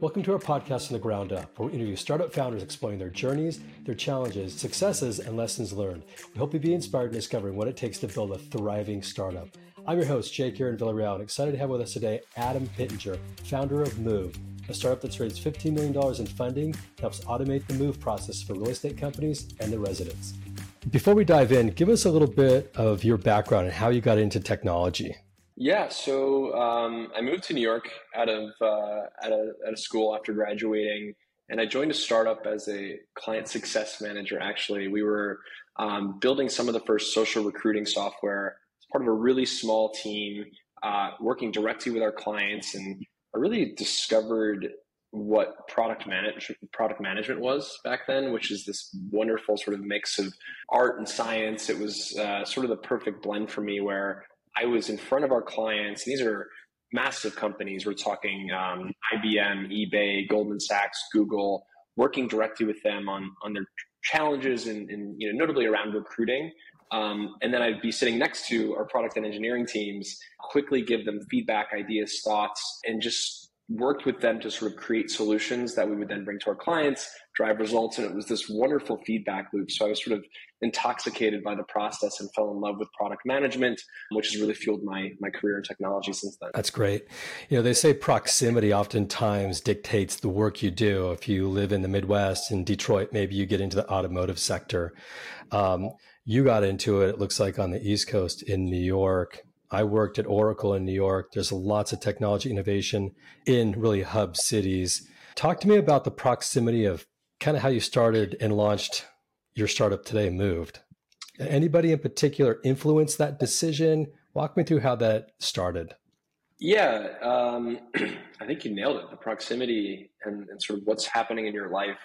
Welcome to our podcast from the ground up, where we interview startup founders exploring their journeys, their challenges, successes, and lessons learned. We hope you'll be inspired in discovering what it takes to build a thriving startup. I'm your host, Jake here in Villarreal, and excited to have with us today Adam Pittenger, founder of Moved, a startup that's raised $15 million in funding that helps automate the move process for real estate companies and their residents. Before we dive in, give us a little bit of your background and how you got into technology. Yeah, so um, I moved to New York out of uh, at, a, a school after graduating, and I joined a startup as a client success manager. Actually, we were um, building some of the first social recruiting software as part of a really small team, uh, working directly with our clients, and I really discovered what product manage product management was back then, which is this wonderful sort of mix of art and science. It was uh, sort of the perfect blend for me, where I was in front of our clients. These are massive companies. We're talking um, IBM, eBay, Goldman Sachs, Google, working directly with them on on their challenges and, and you know notably around recruiting. Um, and then I'd be sitting next to our product and engineering teams, quickly give them feedback, ideas, thoughts, and just worked with them to sort of create solutions that we would then bring to our clients, drive results. And it was this wonderful feedback loop. So I was sort of intoxicated by the process and fell in love with product management, which has really fueled my, my career in technology since then. That's great. You know, they say proximity oftentimes dictates the work you do. If you live in the Midwest in Detroit, maybe you get into the automotive sector. Um, you got into it, it looks like on the East Coast in New York. I worked at Oracle in New York. There's lots of technology innovation in really hub cities. Talk to me about the proximity of kind of how you started and launched your startup today, Moved. Anybody in particular influence that decision? Walk me through how that started. Yeah, um, I think you nailed it. The proximity and, and, sort of what's happening in your life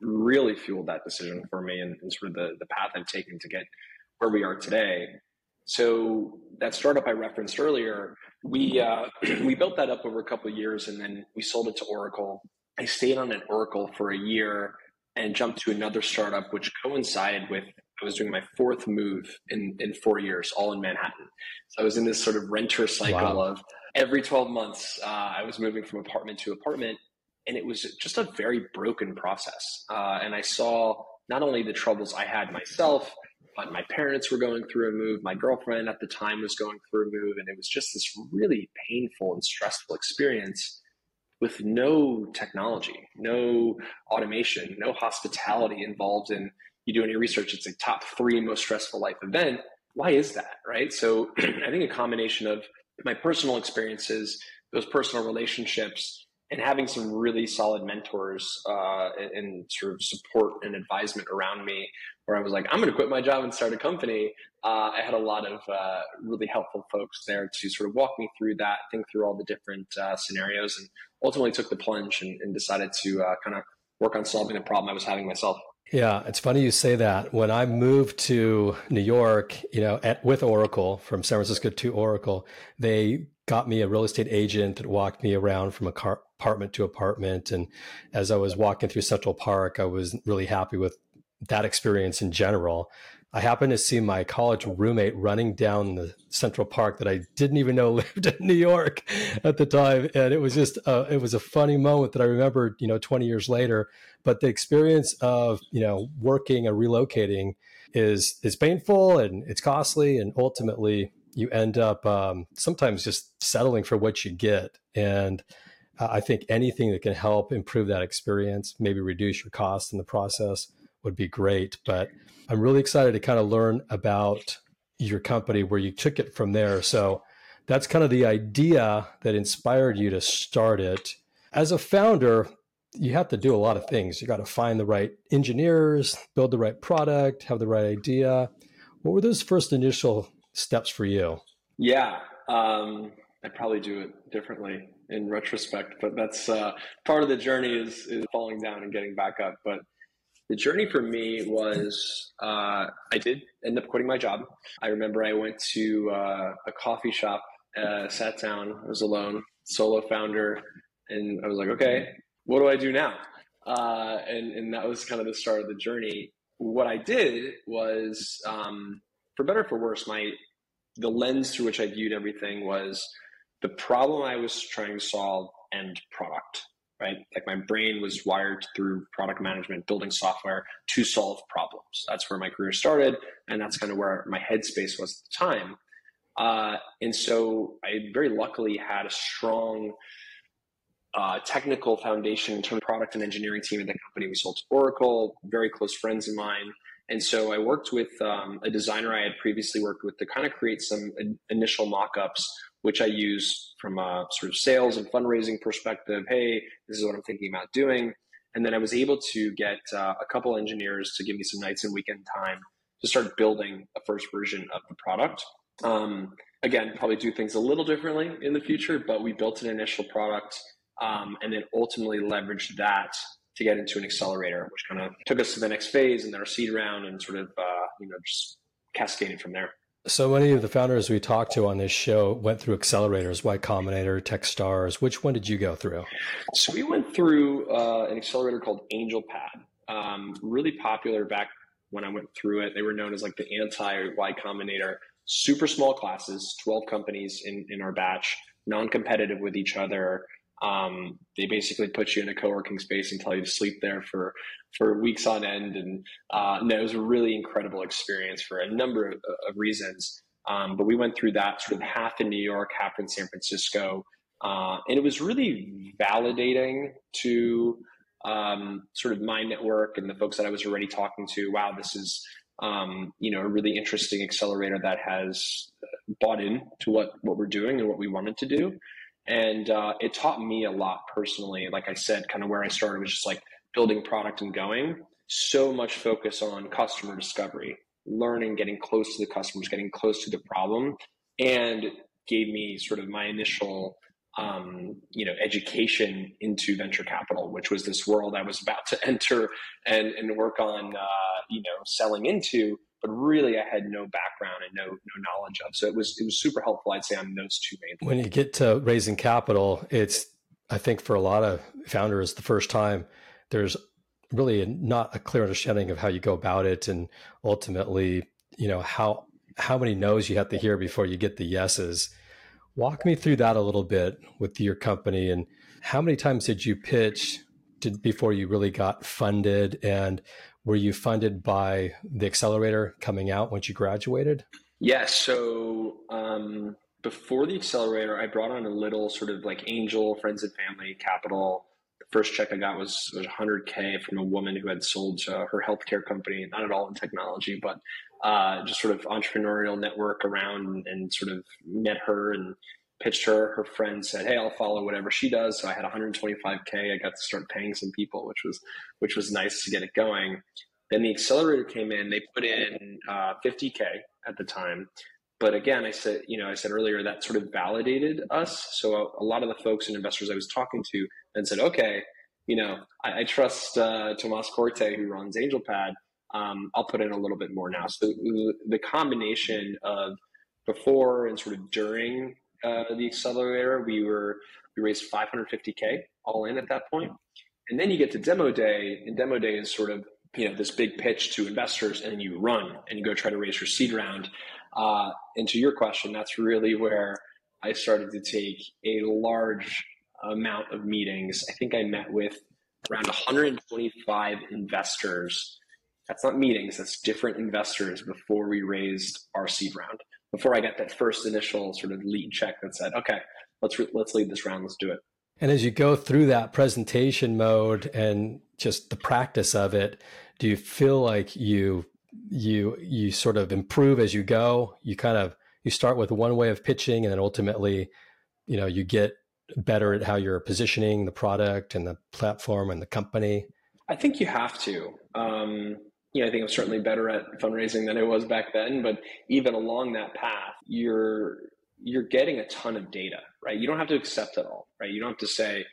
really fueled that decision for me and, and sort of the, the path I've taken to get where we are today. So that startup I referenced earlier, we uh, we built that up over a couple of years, and then we sold it to Oracle. I stayed on at Oracle for a year and jumped to another startup, which coincided with I was doing my fourth move in in four years, all in Manhattan. So I was in this sort of renter cycle wow. of every twelve months, uh, I was moving from apartment to apartment, and it was just a very broken process. Uh, and I saw not only the troubles I had myself but my parents were going through a move. My girlfriend at the time was going through a move. And it was just this really painful and stressful experience with no technology, no automation, no hospitality involved in you do any research, it's a top three most stressful life event. Why is that? Right. So I think a combination of my personal experiences, those personal relationships, and having some really solid mentors uh, and, and, sort of support and advisement around me where i was like i'm going to quit my job and start a company uh, i had a lot of uh, really helpful folks there to sort of walk me through that think through all the different uh, scenarios and ultimately took the plunge and, and decided to uh, kind of work on solving the problem i was having myself yeah, it's funny you say that. When I moved to New York, you know, at, with Oracle from San Francisco to Oracle, they got me a real estate agent that walked me around from car, apartment to apartment. And as I was walking through Central Park, I was really happy with that experience in general. I happened to see my college roommate running down the Central Park that I didn't even know lived in New York at the time, and it was just uh, it was a funny moment that I remembered, you know, 20 years later. But the experience of you know working and relocating is is painful and it's costly, and ultimately you end up um, sometimes just settling for what you get. And I think anything that can help improve that experience, maybe reduce your costs in the process, would be great. But I'm really excited to kind of learn about your company where you took it from there. So that's kind of the idea that inspired you to start it. As a founder, you have to do a lot of things. You got to find the right engineers, build the right product, have the right idea. What were those first initial steps for you? Yeah, um, I probably do it differently in retrospect, but that's uh, part of the journey is, is falling down and getting back up. But the journey for me was uh, I did end up quitting my job. I remember I went to uh, a coffee shop, uh, sat down, I was alone, solo founder, and I was like, okay, what do I do now? Uh, and, and that was kind of the start of the journey. What I did was, um, for better for worse, my the lens through which I viewed everything was the problem I was trying to solve and product, right? Like my brain was wired through product management, building software to solve problems. That's where my career started, and that's kind of where my headspace was at the time. Uh, and so I very luckily had a strong uh, technical foundation in terms of product and engineering team at the company. We sold to Oracle, very close friends of mine. And so I worked with um, a designer I had previously worked with to kind of create some initial mock-ups, which I use from a sort of sales and fundraising perspective. Hey, this is what I'm thinking about doing. And then I was able to get uh, a couple engineers to give me some nights and weekend time to start building a first version of the product. Um, again, probably do things a little differently in the future, but we built an initial product um, and then ultimately leveraged that to get into an accelerator, which kind of took us to the next phase and then our seed round and sort of, uh, you know, just cascaded from there. So many of the founders we talked to on this show went through accelerators, Y Combinator, Techstars. Which one did you go through? So we went through uh, an accelerator called AngelPad. Um, really popular back when I went through it. They were known as like the anti Y Combinator. Super small classes, 12 companies in, in our batch, non competitive with each other. Um, they basically put you in a co-working space and tell you to sleep there for for weeks on end, and, uh, and it was a really incredible experience for a number of, of reasons. Um, but we went through that sort of half in New York, half in San Francisco, uh, and it was really validating to um, sort of my network and the folks that I was already talking to. Wow, this is um, you know a really interesting accelerator that has bought in to what what we're doing and what we wanted to do. And uh, it taught me a lot personally. Like I said, kind of where I started was just like building product and going. So much focus on customer discovery, learning, getting close to the customers, getting close to the problem, and gave me sort of my initial um, you know education into venture capital, which was this world I was about to enter and and work on uh, you know selling into but really I had no background and no no knowledge of. So it was it was super helpful. I'd say on those two main. When you get to raising capital, it's I think for a lot of founders the first time there's really not a clear understanding of how you go about it, and ultimately, you know how how many no's you have to hear before you get the yeses. Walk me through that a little bit with your company, and how many times did you pitch? Before you really got funded and were you funded by the accelerator coming out once you graduated? Yes. So um, before the accelerator, I brought on a little sort of like angel, friends and family capital. The first check I got was, was 100K from a woman who had sold uh, her healthcare company, not at all in technology, but uh, just sort of entrepreneurial network around and sort of met her and pitched her. Her friend said, "Hey, I'll follow whatever she does." So I had 125k. I got to start paying some people, which was which was nice to get it going. Then the accelerator came in. They put in uh, 50k at the time. But again, I said, you know, I said earlier that sort of validated us. So a, lot of the folks and investors I was talking to then said, okay, you know, I, I trust uh, Thomas Korte who runs AngelPad. Um, I'll put in a little bit more now. So the combination of before and sort of during uh, the accelerator, we were we raised 550k all in at that point, and then you get to demo day, and demo day is sort of you know this big pitch to investors, and then you run and you go try to raise your seed round. Uh, and to your question, that's really where I started to take a large amount of meetings. I think I met with around 125 investors. That's not meetings, that's different investors before we raised our seed round before I got that first initial sort of lead check that said, okay, let's re- let's lead this round, let's do it. And as you go through that presentation mode and just the practice of it, do you feel like you you you sort of improve as you go? You kind of you start with one way of pitching and then ultimately, you know, you get better at how you're positioning the product and the platform and the company. I think you have to. Um, you know, I think I'm certainly better at fundraising than I was back then. But even along that path, you're you're getting a ton of data, right? You don't have to accept it all, right? You don't have to say,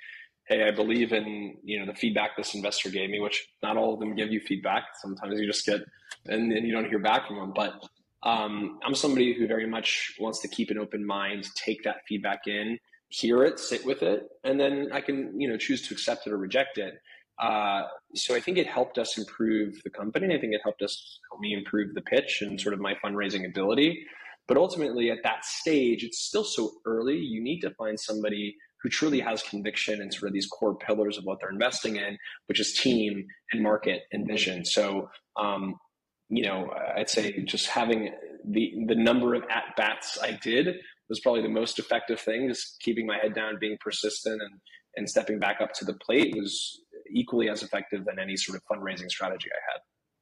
"Hey, I believe in you know the feedback this investor gave me," which not all of them give you feedback. Sometimes you just get and then you don't hear back from them. But um, I'm somebody who very much wants to keep an open mind, take that feedback in, hear it, sit with it, and then I can you know choose to accept it or reject it. Uh, so I think it helped us improve the company. I think it helped us help me improve the pitch and sort of my fundraising ability. But ultimately, at that stage, it's still so early. You need to find somebody who truly has conviction and sort of these core pillars of what they're investing in, which is team and market and vision. So, um, you know, I'd say just having the the number of at bats I did was probably the most effective thing. Just keeping my head down, being persistent, and and stepping back up to the plate was equally as effective than any sort of fundraising strategy I had.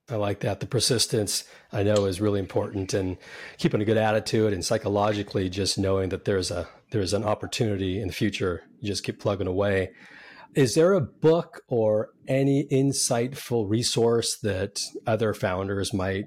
I like that. The persistence I know is really important and keeping a good attitude and psychologically just knowing that there's a there's an opportunity in the future. You just keep plugging away. Is there a book or any insightful resource that other founders might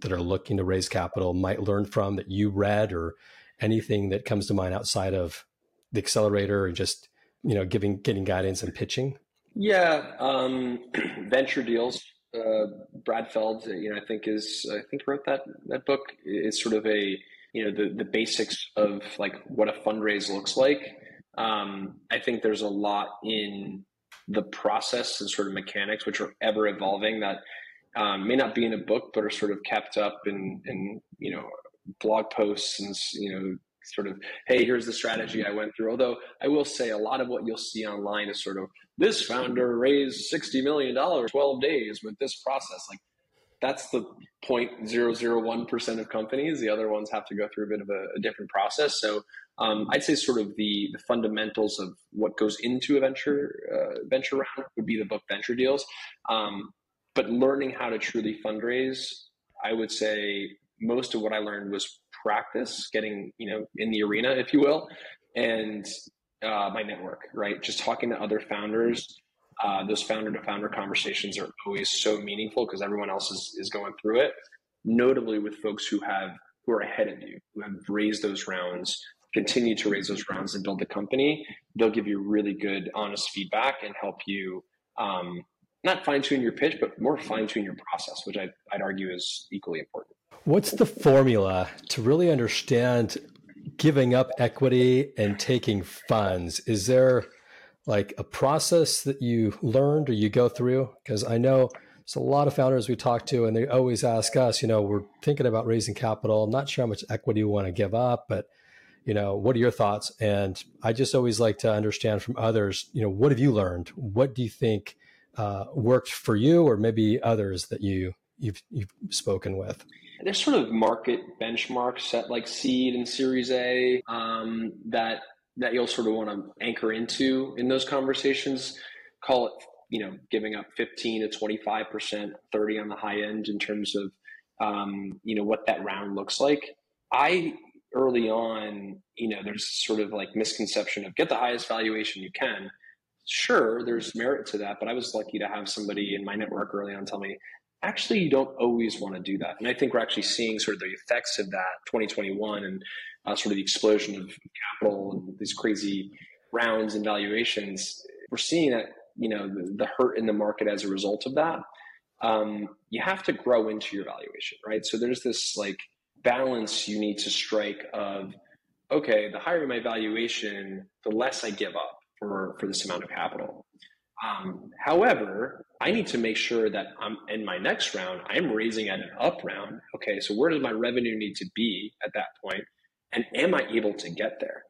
that are looking to raise capital might learn from that you read or anything that comes to mind outside of the accelerator and just you know giving getting guidance and pitching? Yeah, um, venture deals uh, Brad Feld, you know, I think is I think wrote that that book. It's sort of a you know the the basics of like what a fundraise looks like. Um, I think there's a lot in the process and sort of mechanics which are ever evolving that um, may not be in a book but are sort of kept up in in you know blog posts and you know sort of hey here's the strategy i went through although i will say a lot of what you'll see online is sort of this founder raised $60 million 12 days with this process. Like that's the 0.001% of companies. The other ones have to go through a bit of a, a different process. So um, i'd say sort of the, the fundamentals of what goes into a venture uh, venture round would be the book venture deals. Um, but learning how to truly fundraise i would say most of what i learned was practice getting you know in the arena if you will and uh, my network, right? Just talking to other founders. Uh, those founder to founder conversations are always so meaningful because everyone else is, is going through it. Notably with folks who have who are ahead of you, who have raised those rounds, continue to raise those rounds and build the company. They'll give you really good, honest feedback and help you um, not fine tune your pitch, but more fine tune your process, which I'd, I'd argue is equally important. What's the formula to really understand giving up equity and taking funds. Is there like a process that you learned or you go through? Because i know there's a lot of founders we talk to and they always ask us you know we're thinking about raising capital. I'm not sure how much equity we want to give up but you know what are your thoughts? And i just always like to understand from others you know what have you learned? What do you think uh, worked for you or maybe others that you you've, you've spoken with there's sort of market benchmarks at like seed and series A um, that that you'll sort of want to anchor into in those conversations. Call it, you know, giving up 15 to 25 percent, 30 on the high end in terms of, um, you know, what that round looks like. I early on, you know, there's sort of like misconception of get the highest valuation you can. Sure, there's merit to that, but I was lucky to have somebody in my network early on tell me, actually you don't always want to do that. And I think we're actually seeing sort of the effects of that 2021 and uh, sort of the explosion of capital and these crazy rounds and valuations. We're seeing that, you know, the, the hurt in the market as a result of that. Um, you have to grow into your valuation, right? So there's this like balance you need to strike of, okay, the higher my valuation, the less I give up for, for this amount of capital. Um, however, I need to make sure that I'm in my next round, I'm raising at an up round. Okay, so where does my revenue need to be at that point? And am I able to get there?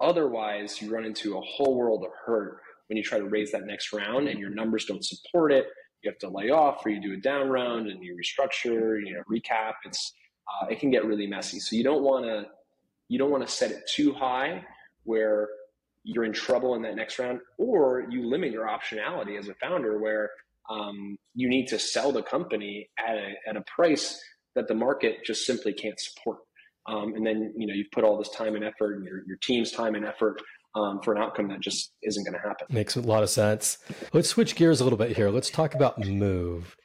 Otherwise, you run into a whole world of hurt when you try to raise that next round and your numbers don't support it. You have to lay off or you do a down round and you restructure, you know, recap. It's uh, it can get really messy. So you don't want to you don't want to set it too high where you're in trouble in that next round, or you limit your optionality as a founder where um, you need to sell the company at a, at a price that the market just simply can't support. Um, and then you know you've put all this time and effort, and your, your team's time and effort um, for an outcome that just isn't going to happen. Makes a lot of sense. Let's switch gears a little bit here. Let's talk about Moved.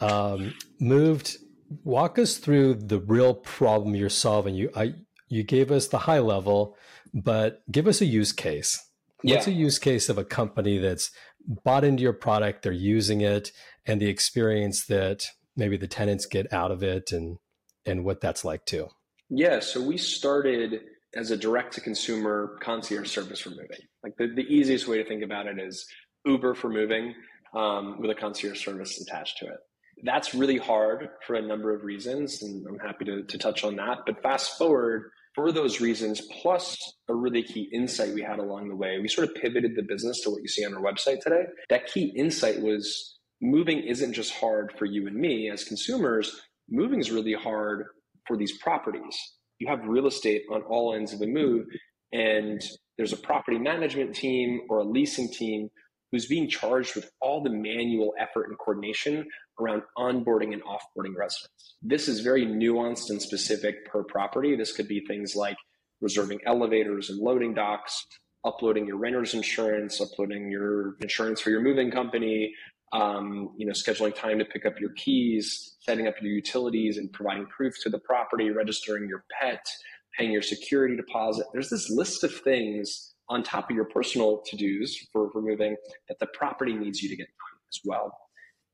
Um, moved. Walk us through the real problem you're solving. You I you gave us the high level but give us a use case. What's yeah. a use case of a company that's bought into your product, they're using it, and the experience that maybe the tenants get out of it and and what that's like too? Yeah, so we started as a direct to consumer concierge service for moving. Like the, the easiest way to think about it is Uber for moving um, with a concierge service attached to it. That's really hard for a number of reasons, and I'm happy to, to touch on that. But fast forward, for those reasons, plus a really key insight we had along the way, we sort of pivoted the business to what you see on our website today. That key insight was moving isn't just hard for you and me as consumers, moving is really hard for these properties. You have real estate on all ends of the move, and there's a property management team or a leasing team who's being charged with all the manual effort and coordination around onboarding and offboarding residents. This is very nuanced and specific per property. This could be things like reserving elevators and loading docks, uploading your renter's insurance, uploading your insurance for your moving company, um, you know, scheduling time to pick up your keys, setting up your utilities and providing proof to the property, registering your pet, paying your security deposit. There's this list of things on top of your personal to-dos for, for moving that the property needs you to get done as well.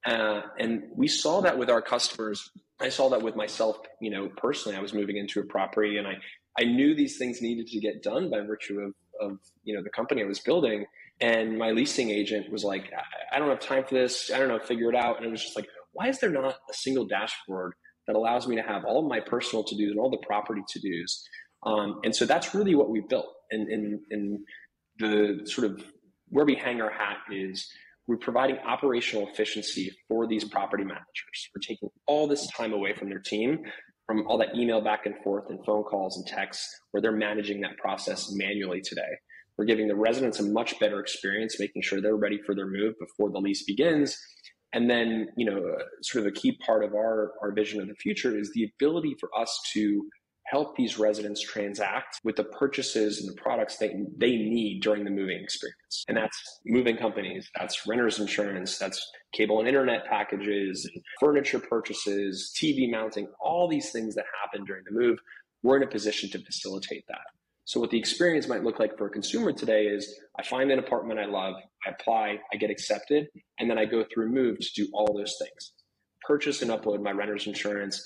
Uh, and we saw that with our customers. I saw that with myself, you know, personally. I was moving into a property and I, I knew these things needed to get done by virtue of, of, you know, the company I was building. And my leasing agent was like, I don't have time for this. I don't know, figure it out. And it was just like, why is there not a single dashboard that allows me to have all my personal to dos and all the property to dos? Um, and so that's really what we built. And, and, and the sort of where we hang our hat is we're providing operational efficiency for these property managers. We're taking all this time away from their team, from all that email back and forth and phone calls and texts where they're managing that process manually today. We're giving the residents a much better experience, making sure they're ready for their move before the lease begins. And then, you know, sort of a key part of our, our vision of the future is the ability for us to help these residents transact with the purchases and the products they, they need during the moving experience. And that's moving companies, that's renter's insurance, that's cable and internet packages, furniture purchases, TV mounting, all these things that happen during the move. We're in a position to facilitate that. So, what the experience might look like for a consumer today is I find an apartment I love, I apply, I get accepted, and then I go through Moved to do all those things. Purchase and upload my renter's insurance,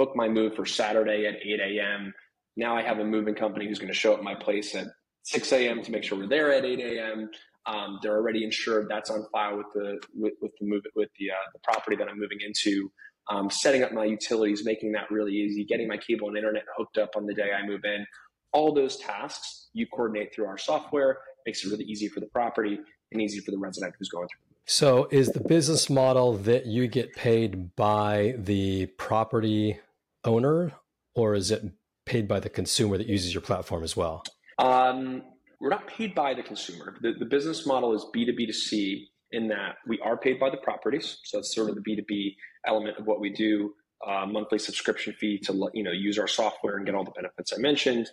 book my move for Saturday at 8 a.m. Now I have a moving company who's going to show up my place at 6 a.m. to make sure we're there at 8 a.m. Um, they're already insured. That's on file with the with, with the move with the uh, the property that I'm moving into. Um, setting up my utilities, making that really easy, getting my cable and internet hooked up on the day I move in. All those tasks you coordinate through our software makes it really easy for the property and easy for the resident who's going through. So, is the business model that you get paid by the property owner, or is it paid by the consumer that uses your platform as well? Um, we're not paid by the consumer. The, the business model is B2B2C in that we are paid by the properties. So that's sort of the B2B element of what we do. Uh, monthly subscription fee to you know use our software and get all the benefits I mentioned.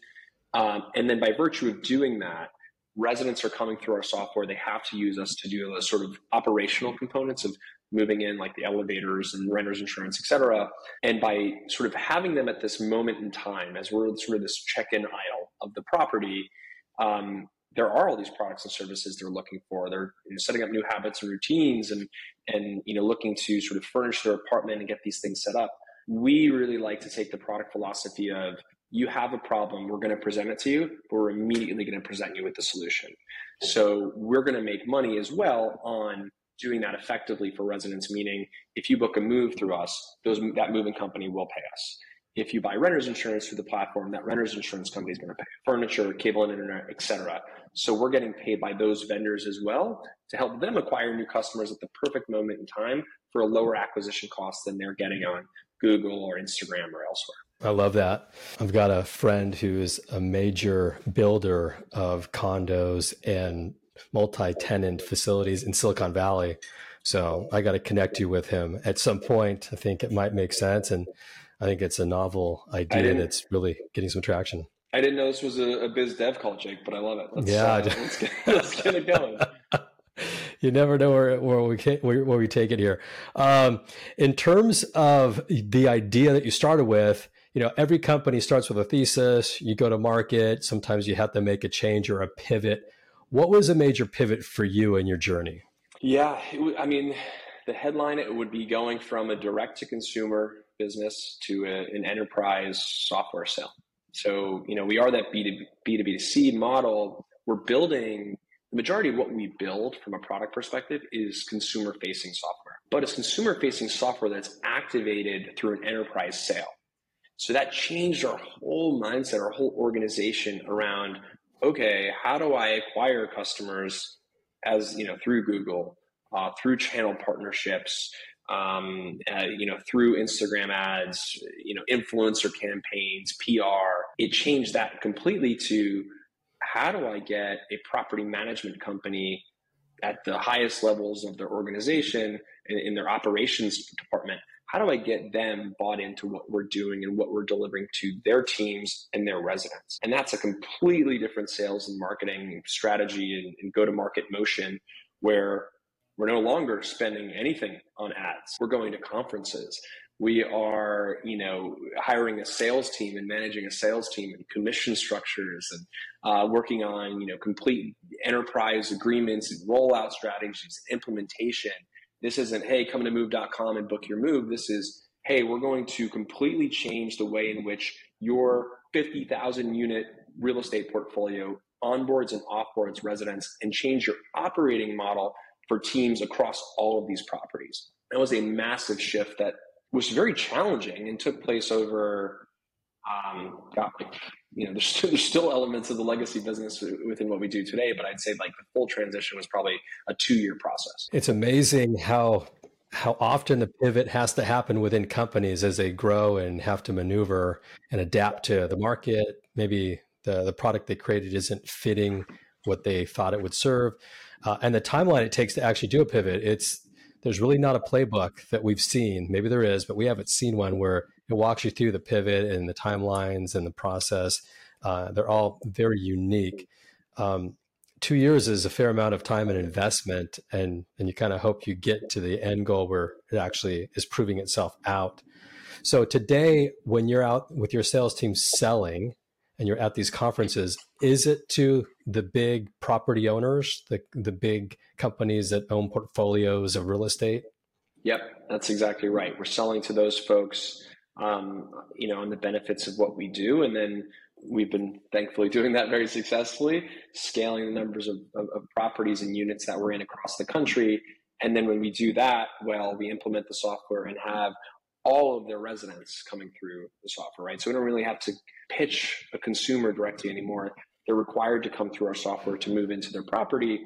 Um, and then by virtue of doing that, residents are coming through our software. They have to use us to do the sort of operational components of moving in like the elevators and renters insurance, et cetera. And by sort of having them at this moment in time, as we're sort of this check-in aisle of the property, um, there are all these products and services they're looking for. They're you know, setting up new habits and routines, and and you know looking to sort of furnish their apartment and get these things set up. We really like to take the product philosophy of you have a problem, we're going to present it to you, but we're immediately going to present you with the solution. So we're going to make money as well on doing that effectively for residents, meaning if you book a move through us, those, that moving company will pay us. If you buy renter's insurance through the platform, that renter's insurance company is going to pay furniture, cable and internet, etc. So we're getting paid by those vendors as well to help them acquire new customers at the perfect moment in time for a lower acquisition cost than they're getting on Google or Instagram or elsewhere. I love that. I've got a friend who's a major builder of condos and multi-tenant facilities in Silicon Valley. So I got to connect you with him at some point. I think it might make sense, and I think it's a novel idea that's really getting some traction. I didn't know this was a, a biz dev call, Jake, but I love it. Let's, yeah, uh, let's, get, let's get it going. you never know where, where we can, where, where we take it here. Um, in terms of the idea that you started with, you know, every company starts with a thesis. You go to market. Sometimes you have to make a change or a pivot. What was a major pivot for you in your journey? Yeah, I mean, the headline it would be going from a direct to consumer business to a, an enterprise software sale. So, you know, we are that B2B, B2B2C model. We're building the majority of what we build from a product perspective is consumer facing software. but it's consumer facing software that's activated through an enterprise sale. So that changed our whole mindset, our whole organization around okay, how do I acquire customers as you know through Google, uh, through channel partnerships, um, uh, you know, through Instagram ads, you know, influencer campaigns, PR. It changed that completely to how do I get a property management company at the highest levels of their organization in, in their operations department? How do I get them bought into what we're doing and what we're delivering to their teams and their residents? And that's a completely different sales and marketing strategy and, and go to market motion where we're no longer spending anything on ads. We're going to conferences. We are, you know, hiring a sales team and managing a sales team and commission structures and uh, working on, you know, complete enterprise agreements and rollout strategies, and implementation. This isn't, hey, come to move.com and book your move. This is, hey, we're going to completely change the way in which your 50,000 unit real estate portfolio onboards and offboards residents and change your operating model for teams across all of these properties. That was a massive shift that was very challenging and took place over, um, God, you know, there's, there's still elements of the legacy business within what we do today, but I'd say like the full transition was probably a two year process. It's amazing how how often the pivot has to happen within companies as they grow and have to maneuver and adapt to the market. Maybe the, the product they created isn't fitting what they thought it would serve uh, and the timeline it takes to actually do a pivot it's there's really not a playbook that we've seen maybe there is but we haven't seen one where it walks you through the pivot and the timelines and the process uh, they're all very unique um, two years is a fair amount of time and investment and and you kind of hope you get to the end goal where it actually is proving itself out so today when you're out with your sales team selling and you're at these conferences, is it to the big property owners, the the big companies that own portfolios of real estate? Yep, that's exactly right. We're selling to those folks, um, you know, on the benefits of what we do, and then we've been thankfully doing that very successfully, scaling the numbers of, of, of properties and units that we're in across the country. And then when we do that, well, we implement the software and have all of their residents coming through the software, right? So we don't really have to pitch a consumer directly anymore. They're required to come through our software to move into their property.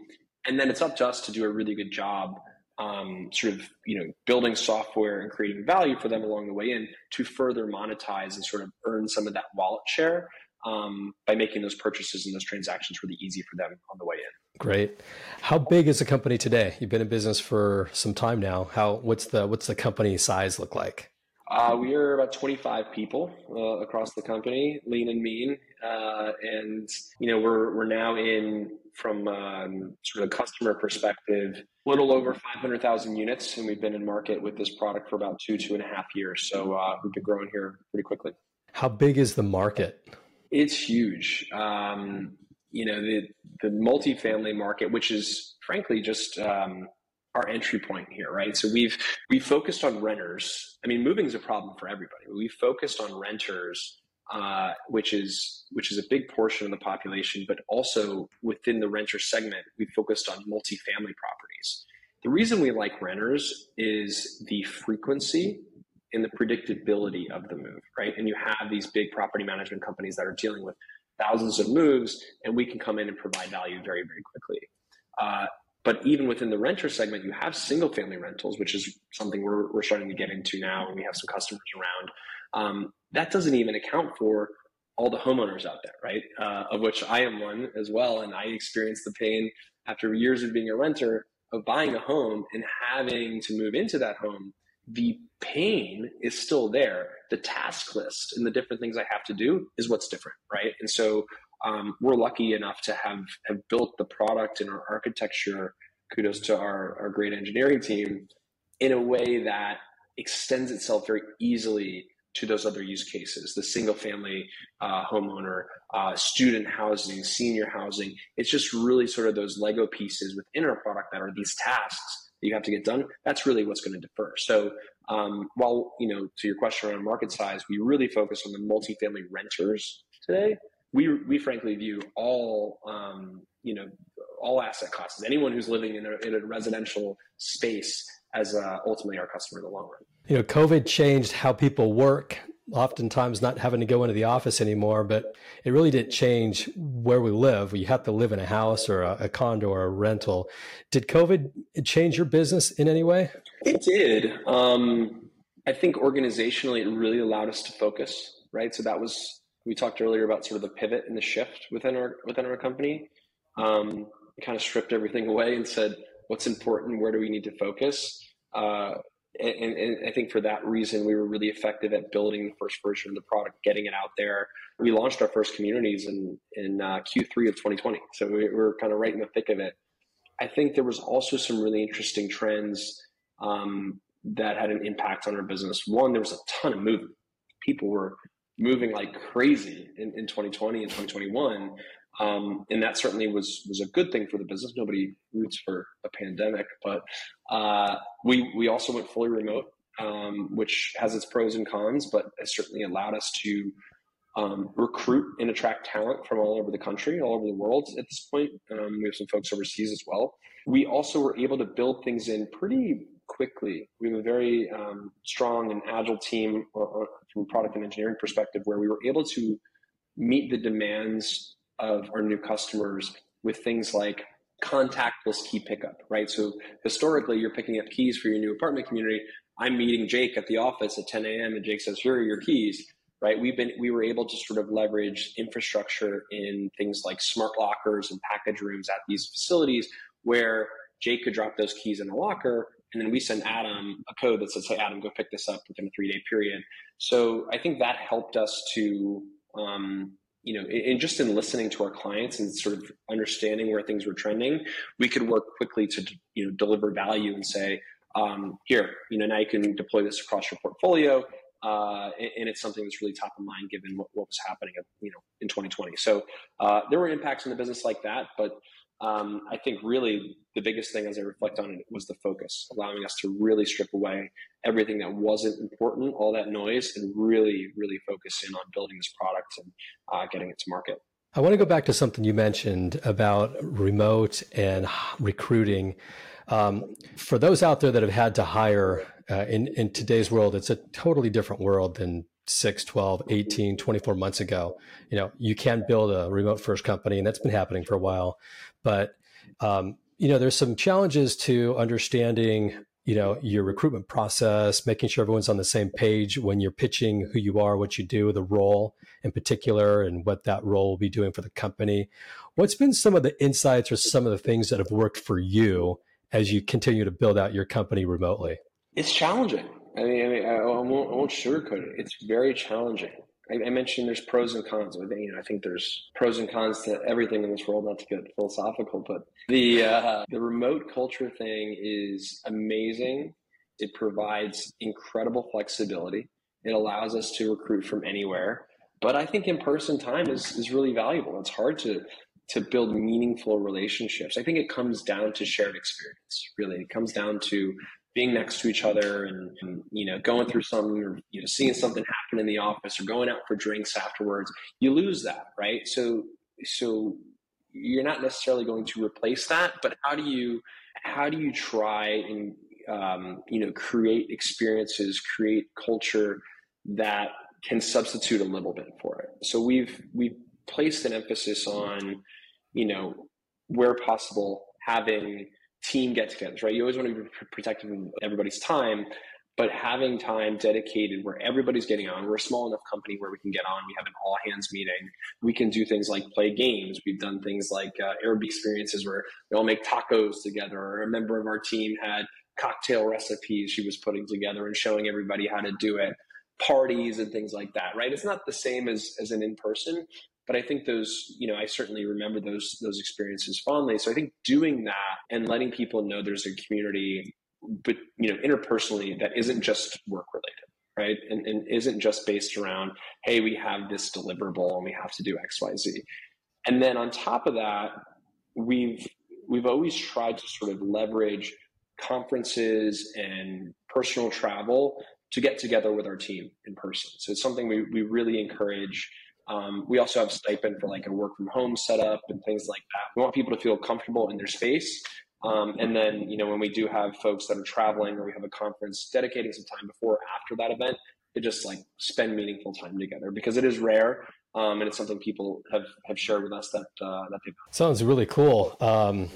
And then it's up to us to do a really good job um, sort of you know building software and creating value for them along the way in to further monetize and sort of earn some of that wallet share um, by making those purchases and those transactions really easy for them on the way in. Great. How big is the company today? You've been in business for some time now. How what's the what's the company size look like? Uh, we are about 25 people uh, across the company, lean and mean, uh, and you know we're we're now in from um, sort of a customer perspective, a little over 500,000 units, and we've been in market with this product for about two two and a half years. So uh, we've been growing here pretty quickly. How big is the market? It's huge. Um, you know the the multifamily market, which is frankly just um, our entry point here, right? So we've we focused on renters. I mean, moving is a problem for everybody. We focused on renters, uh, which is which is a big portion of the population, but also within the renter segment, we focused on multifamily properties. The reason we like renters is the frequency and the predictability of the move, right? And you have these big property management companies that are dealing with thousands of moves, and we can come in and provide value very, very quickly. Uh, but even within the renter segment, you have single family rentals, which is something we're, we're starting to get into now, and we have some customers around. Um, that doesn't even account for all the homeowners out there, right? Uh, of which I am one as well. And I experienced the pain after years of being a renter of buying a home and having to move into that home. The pain is still there. The task list and the different things I have to do is what's different, right? And so um, we're lucky enough to have have built the product and our architecture. Kudos to our, our great engineering team in a way that extends itself very easily to those other use cases the single family uh, homeowner uh, student housing senior housing it's just really sort of those lego pieces within our product that are these tasks that you have to get done that's really what's going to differ so um, while you know to your question around market size we really focus on the multifamily renters today we we frankly view all um, you know all asset classes. Anyone who's living in a, in a residential space as uh, ultimately our customer in the long run. You know, COVID changed how people work. Oftentimes, not having to go into the office anymore, but it really didn't change where we live. You have to live in a house or a, a condo or a rental. Did COVID change your business in any way? It did. Um, I think organizationally, it really allowed us to focus. Right, so that was we talked earlier about sort of the pivot and the shift within our within our company. Um, kind of stripped everything away and said, what's important? Where do we need to focus? Uh, and, and, I think for that reason, we were really effective at building the first version of the product, getting it out there. We launched our first communities in in uh, Q3 of 2020, so we were kind of right in the thick of it. I think there was also some really interesting trends um, that had an impact on our business. One, there was a ton of movement. People were moving like crazy in, in 2020 and 2021. Um, and that certainly was was a good thing for the business. Nobody roots for a pandemic, but uh, we we also went fully remote, um, which has its pros and cons, but it certainly allowed us to um, recruit and attract talent from all over the country, all over the world. At this point, um, we have some folks overseas as well. We also were able to build things in pretty quickly. We have a very um, strong and agile team uh, uh, from a product and engineering perspective, where we were able to meet the demands of our new customers with things like contactless key pickup, right? So historically, you're picking up keys for your new apartment community. I'm meeting Jake at the office at 10 a.m. and Jake says, "Here are your keys." Right? We've been we were able to sort of leverage infrastructure in things like smart lockers and package rooms at these facilities where Jake could drop those keys in a locker, and then we send Adam a code that says, "Hey, Adam, go pick this up within a three day period." So I think that helped us to um, you know, and just in listening to our clients and sort of understanding where things were trending, we could work quickly to you know deliver value and say, um, here, you know, now you can deploy this across your portfolio, uh, and, it's something that's really top of mind given what, what was happening, you know, in 2020. So uh, there were impacts in the business like that, but um, I think really the biggest thing as I reflect on it was the focus, allowing us to really strip away everything that wasn't important, all that noise, and really, really focus in on building this product and uh, getting it to market. I want to go back to something you mentioned about remote and recruiting. Um, for those out there that have had to hire uh, in, in today's world, it's a totally different world than 6, 12, 18, 24 months ago. You know, you can build a remote first company, and that's been happening for a while. But um, you know, there's some challenges to understanding you know your recruitment process making sure everyone's on the same page when you're pitching who you are what you do the role in particular and what that role will be doing for the company. What's been some of the insights or some of the things that have worked for you as you continue to build out your company remotely? It's challenging. I mean i, mean, I, won't, I won't sugarcoat it. It's very challenging I, I, mentioned there's pros and cons. You know, I think there's pros and cons to everything in this world. Not to get philosophical, but the uh, the remote culture thing is amazing. It provides incredible flexibility. It allows us to recruit from anywhere. But I think in person time is is really valuable. It's hard to to build meaningful relationships. I think it comes down to shared experience. Really, it comes down to being next to each other and, and, you know going through something or you know seeing something happen in the office or going out for drinks afterwards you lose that right? So so you're not necessarily going to replace that but how do you how do you try and um, you know create experiences create culture that can substitute a little bit for it? So we've we've placed an emphasis on you know where possible having team get-togethers, right? You always want to be protective of everybody's time, but having time dedicated where everybody's getting on. We're a small enough company where we can get on. We have an all hands meeting. We can do things like play games. We've done things like uh, Airbnb experiences where we all make tacos together. Or a member of our team had cocktail recipes she was putting together and showing everybody how to do it. Parties and things like that, right? It's not the same as as an in person, but I think those, you know, I certainly remember those those experiences fondly. So I think doing that and letting people know there's a community, but you know, interpersonally that isn't just work related, right? And, and isn't just based around, hey, we have this deliverable and we have to do X, Y, Z. And then on top of that, we've we've always tried to sort of leverage conferences and personal travel to get together with our team in person. So it's something we, we really encourage um, we also have stipend for like a work from home setup and things like that. We want people to feel comfortable in their space Um, and then, you know, when we do have folks that are traveling or we have a conference, dedicating some time before or after that event to just like spend meaningful time together because it is rare. Um, and it's something people have, have shared with us that, uh, that they've Sounds really cool. Um,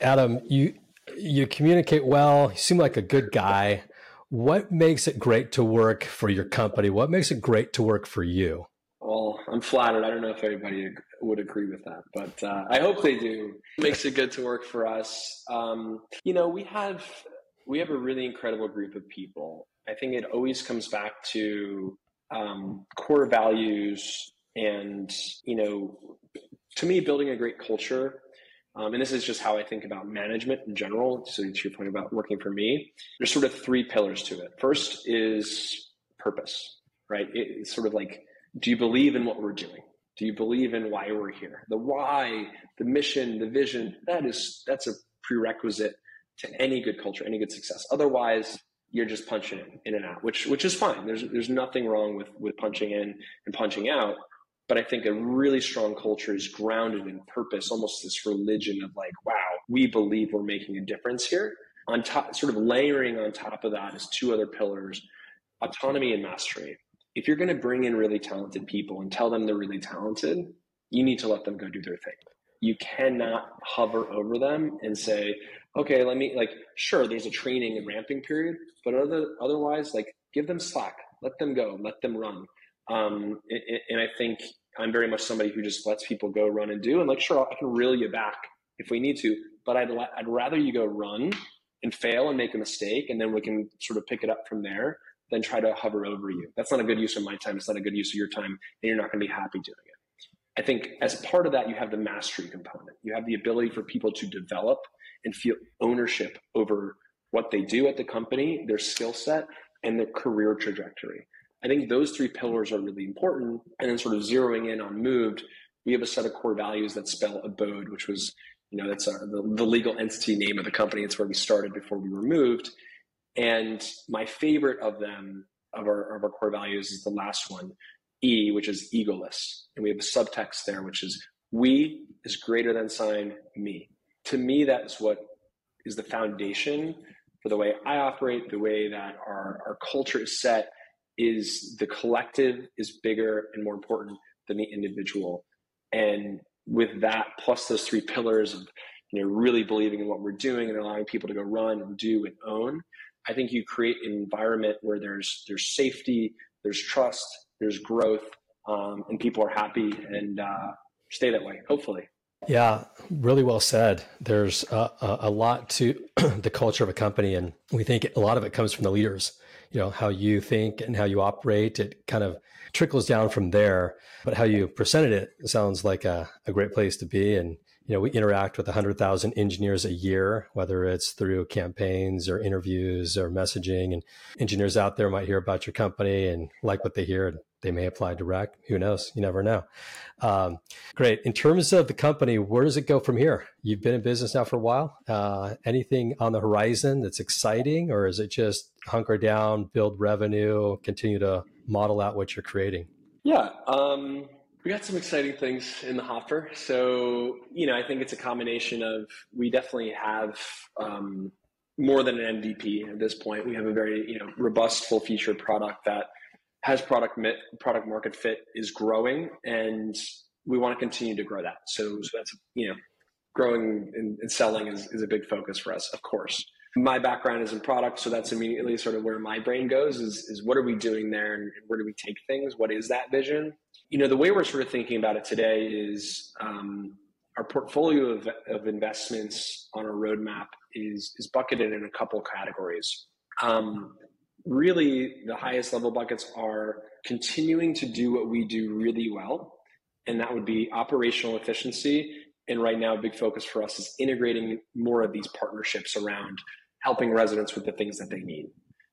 Adam, you, you communicate well. You seem like a good guy. What makes it great to work for your company? What makes it great to work for you? Well, I'm flattered. I don't know if everybody would agree with that, but uh, I hope they do. It makes it good to work for us. Um, you know, we have we have a really incredible group of people. I think it always comes back to um, core values, and you know, to me, building a great culture. Um, and this is just how I think about management in general. So to your point about working for me, there's sort of three pillars to it. First is purpose, right? It's sort of like do you believe in what we're doing? Do you believe in why we're here? The why, the mission, the vision, that is that's a prerequisite to any good culture, any good success. Otherwise, you're just punching in, in and out, which which is fine. There's there's nothing wrong with with punching in and punching out. But I think a really strong culture is grounded in purpose, almost this religion of like, wow, we believe we're making a difference here. On top, sort of layering on top of that is two other pillars: autonomy and mastery if you're going to bring in really talented people and tell them they're really talented, you need to let them go do their thing. You cannot hover over them and say, okay, let me like, sure, there's a training and ramping period, but other, otherwise, like, give them slack, let them go, let them run. Um, and, and I think I'm very much somebody who just lets people go run and do, and like, sure, I can reel you back if we need to, but I'd, I'd rather you go run and fail and make a mistake, and then we can sort of pick it up from there than try to hover over you. That's not a good use of my time. It's not a good use of your time, and you're not going to be happy doing it. I think as part of that, you have the mastery component. You have the ability for people to develop and feel ownership over what they do at the company, their skill set, and their career trajectory. I think those three pillars are really important. And then sort of zeroing in on Moved, we have a set of core values that spell abode, which was, you know, that's our, the, the legal entity name of the company. It's where we started before we were moved. And my favorite of them, of our, of our core values, is the last one, E, which is egoless. And we have a subtext there, which is we is greater than sign me. To me, that's what is the foundation for the way I operate, the way that our, our culture is set is the collective is bigger and more important than the individual. And with that, plus those three pillars of you know really believing in what we're doing and allowing people to go run and do and own, I think you create an environment where there's there's safety, there's trust, there's growth, um, and people are happy and uh, stay that way. Hopefully. Yeah, really well said. There's a, a lot to the culture of a company, and we think a lot of it comes from the leaders. You know how you think and how you operate. It kind of trickles down from there. But how you presented it sounds like a, a great place to be, and you know, we interact with 100,000 engineers a year, whether it's through campaigns or interviews or messaging. And engineers out there might hear about your company and like what they hear, and they may apply direct. Who knows? You never know. Um, great. In terms of the company, where does it go from here? You've been in business now for a while. Uh, anything on the horizon that's exciting, or is it just hunker down, build revenue, continue to model out what you're creating? Yeah. Um we got some exciting things in the hopper. So, you know, I think it's a combination of we definitely have um, more than an MVP at this point. We have a very, you know, robust, full featured product that has product mit, product market fit is growing, and we want to continue to grow that. So, so that's you know, growing and, and selling is, is a big focus for us, of course. My background is in product, so that's immediately sort of where my brain goes is, is what are we doing there and where do we take things? What is that vision? you know, the way we're sort of thinking about it today is um, our portfolio of, of investments on our roadmap is is bucketed in a couple categories. Um, really, the highest level buckets are continuing to do what we do really well, and that would be operational efficiency. And right now, a big focus for us is integrating more of these partnerships around helping residents with the things that they need.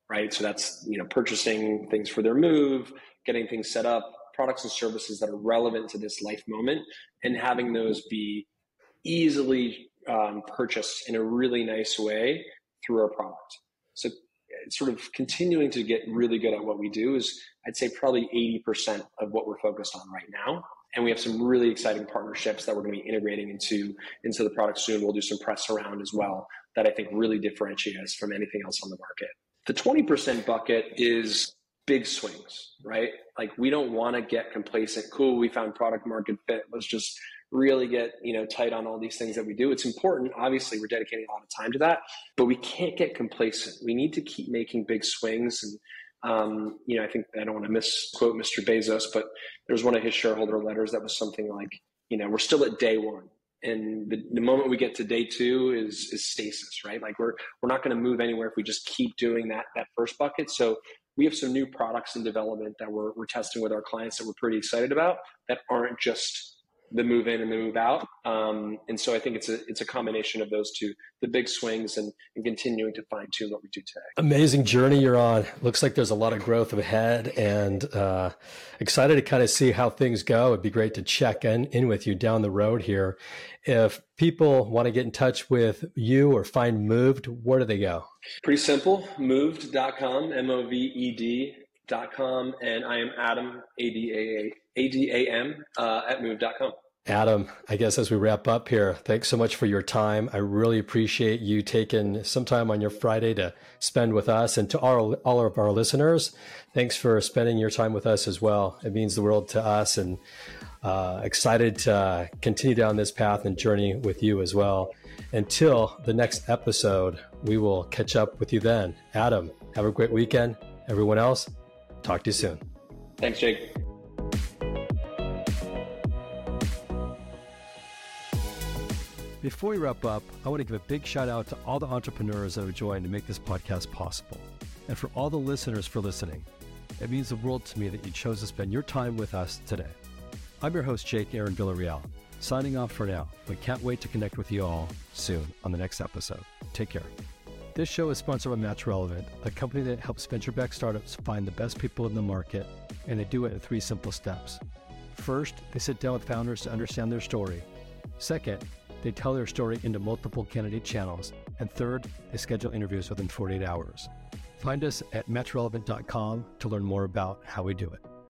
Right, so that's you know purchasing things for their move, getting things set up, products and services that are relevant to this life moment and having those be easily um, purchased in a really nice way through our product. So, sort of continuing to get really good at what we do is, I'd say, probably 80% of what we're focused on right now. And we have some really exciting partnerships that we're going to be integrating into into the product soon. We'll do some press around as well that I think really differentiate us from anything else on the market. The 20% bucket is big swings, right? Like we don't want to get complacent. Cool, we found product market fit. Let's just really get you know tight on all these things that we do. It's important. Obviously, we're dedicating a lot of time to that, but we can't get complacent. We need to keep making big swings. And um, you know, I think I don't want to misquote Mr. Bezos, but there's one of his shareholder letters that was something like, you know, we're still at day one and the, the, moment we get to day two is is stasis right like we're we're not going to move anywhere if we just keep doing that that first bucket so we have some new products in development that we're, we're testing with our clients that we're pretty excited about that aren't just the move in and the move out. Um, and so I think it's a it's a combination of those two, the big swings and, and continuing to fine tune what we do today. Amazing journey you're on. Looks like there's a lot of growth ahead and uh, excited to kind of see how things go. It'd be great to check in, in with you down the road here. If people want to get in touch with you or find Moved, where do they go? Pretty simple, moved.com, M O V E D dot com, and I am Adam, A D A A D A M, uh, at move.com. Adam, I guess as we wrap up here, thanks so much for your time. I really appreciate you taking some time on your Friday to spend with us and to all, all of our listeners. Thanks for spending your time with us as well. It means the world to us and uh, excited to uh, continue down this path and journey with you as well. Until the next episode, we will catch up with you then. Adam, have a great weekend. Everyone else, Talk to you soon. Thanks, Jake. Before we wrap up, I want to give a big shout out to all the entrepreneurs that have joined to make this podcast possible, and for all the listeners for listening. It means the world to me that you chose to spend your time with us today. I'm your host, Jake Aaron Villarreal, signing off for now, but can't wait to connect with you all soon on the next episode. Take care. This show is sponsored by Match Relevant, a company that helps venture backed startups find the best people in the market, and they do it in three simple steps. First, they sit down with founders to understand their story. Second, they tell their story into multiple candidate channels. And third, they schedule interviews within 48 hours. Find us at matchrelevant.com to learn more about how we do it.